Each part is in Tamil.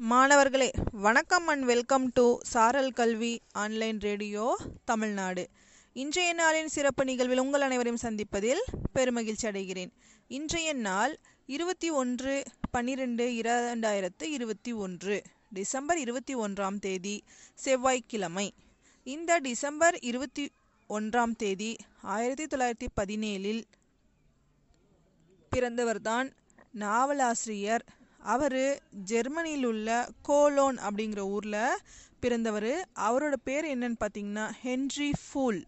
மாணவர்களே வணக்கம் அண்ட் வெல்கம் டு சாரல் கல்வி ஆன்லைன் ரேடியோ தமிழ்நாடு. இன்றைய நாளின் சிறப்பு நிகழ்வில் உங்கள் அனைவரையும் சந்திப்பதில் பெருமகிழ்ச்சி அடைகிறேன். இன்றைய நாள் இருபத்தி ஒன்று பன்னிரெண்டு இரண்டாயிரத்து இருபத்தி ஒன்று டிசம்பர் இருபத்தி ஒன்றாம் தேதி செவ்வாய்க்கிழமை. இந்த டிசம்பர் இருபத்தி ஒன்றாம் தேதி ஆயிரத்தி தொள்ளாயிரத்தி பதினேழில் பிறந்தவர்தான் நாவலாசிரியர் அவர் ஜெர்மனியில் உள்ள கோலோன் அப்படிங்கிற ஊரில் பிறந்தவர். அவரோட பேர் என்னன்னு பார்த்தீங்கன்னா ஹென்ரி ஃபூல்.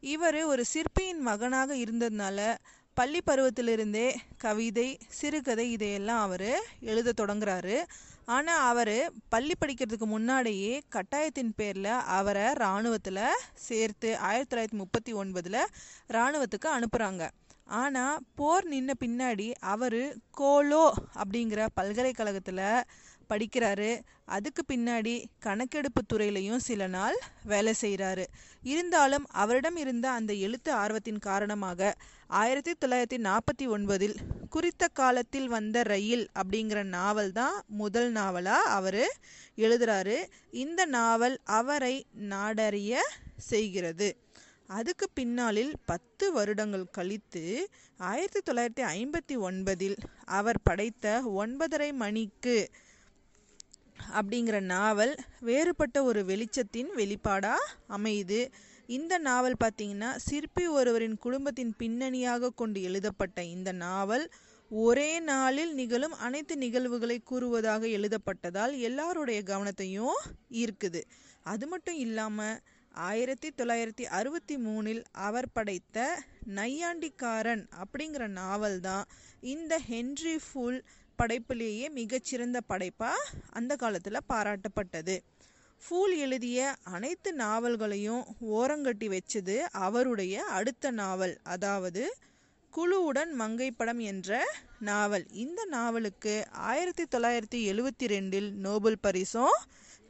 இவர் ஒரு சிற்பியின் மகனாக இருந்ததுனால பள்ளி பருவத்திலிருந்தே கவிதை சிறுகதை இதையெல்லாம் அவர் எழுத தொடங்குறாரு. ஆனால் அவர் பள்ளி படிக்கிறதுக்கு முன்னாடியே கட்டாயத்தின் பேரில் அவரை இராணுவத்தில் சேர்த்து ஆயிரத்தி தொள்ளாயிரத்தி முப்பத்தி ஒன்பதில் இராணுவத்துக்கு அனுப்புகிறாங்க ஆனால் போர் நின்ன பின்னாடி அவர் கோலோ அப்படிங்கிற பல்கலைக்கழகத்தில் படிக்கிறாரு. அதுக்கு பின்னாடி கணக்கெடுப்பு துறையிலையும் சில நாள் வேலை செய்கிறாரு இருந்தாலும் அவரிடம் இருந்த அந்த எழுத்து ஆர்வத்தின் காரணமாக ஆயிரத்தி தொள்ளாயிரத்தி நாற்பத்தி ஒன்பதில் குறித்த காலத்தில் வந்த ரயில் அப்படிங்கிற நாவல் தான் முதல் நாவலாக அவர் எழுதுறாரு. இந்த நாவல் அவரை நாடறிய செய்கிறது. அதுக்கு பின்னாளில் பத்து வருடங்கள் கழித்து ஆயிரத்தி தொள்ளாயிரத்தி ஐம்பத்தி ஒன்பதில் அவர் படைத்த ஒன்பதரை மணிக்கு அப்படிங்கிற நாவல் வேறுபட்ட ஒரு வெளிச்சத்தின் வெளிப்பாடாக அமையுது. இந்த நாவல் பார்த்தீங்கன்னா சிற்பி ஒருவரின் குடும்பத்தின் பின்னணியாக கொண்டு எழுதப்பட்ட இந்த நாவல் ஒரே நாளில் நிகழும் அனைத்து நிகழ்வுகளை கூறுவதாக எழுதப்பட்டதால் எல்லாருடைய கவனத்தையும் ஈர்க்குது. அது மட்டும் இல்லாமல் ஆயிரத்தி தொள்ளாயிரத்தி அறுபத்தி மூணில் அவர் படைத்த நையாண்டிக்காரன் அப்படிங்கிற நாவல் தான் இந்த ஹென்றி ஃபுல் படைப்பிலேயே மிகச்சிறந்த படைப்பாக அந்த காலத்தில் பாராட்டப்பட்டது. ஃபூல் எழுதிய அனைத்து நாவல்களையும் ஓரங்கட்டி வச்சது அவருடைய அடுத்த நாவல் அதாவது குழுவுடன் மங்கை படம் என்ற நாவல். இந்த நாவலுக்கு ஆயிரத்தி தொள்ளாயிரத்தி எழுவத்தி ரெண்டில் நோபல் பரிசும்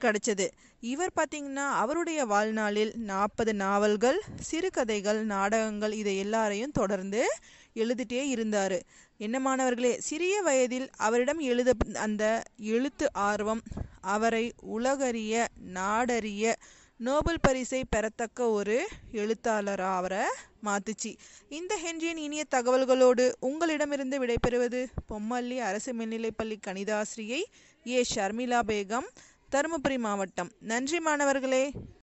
கிடைச்சது. இவர் பார்த்தீங்கன்னா அவருடைய வாழ்நாளில் நாற்பது நாவல்கள் சிறுகதைகள் நாடகங்கள் இதை எல்லாரையும் தொடர்ந்து எழுதிட்டே இருந்தார். என்ன மாணவர்களே சிறிய வயதில் அவரிடம் எழுத அந்த எழுத்து ஆர்வம் அவரை உலகறிய நாடறிய நோபல் பரிசை பெறத்தக்க ஒரு எழுத்தாளராக அவரை மாத்துச்சு. இந்த ஹென்ரியின் இனிய தகவல்களோடு உங்களிடமிருந்து விடைபெறுவது பொம்மல்லி அரசு மேல்நிலைப்பள்ளி கணிதாசிரியை ஏ. ஷர்மிளா பேகம். தருமபுரி மாவட்டம். நன்றி மாணவர்களே.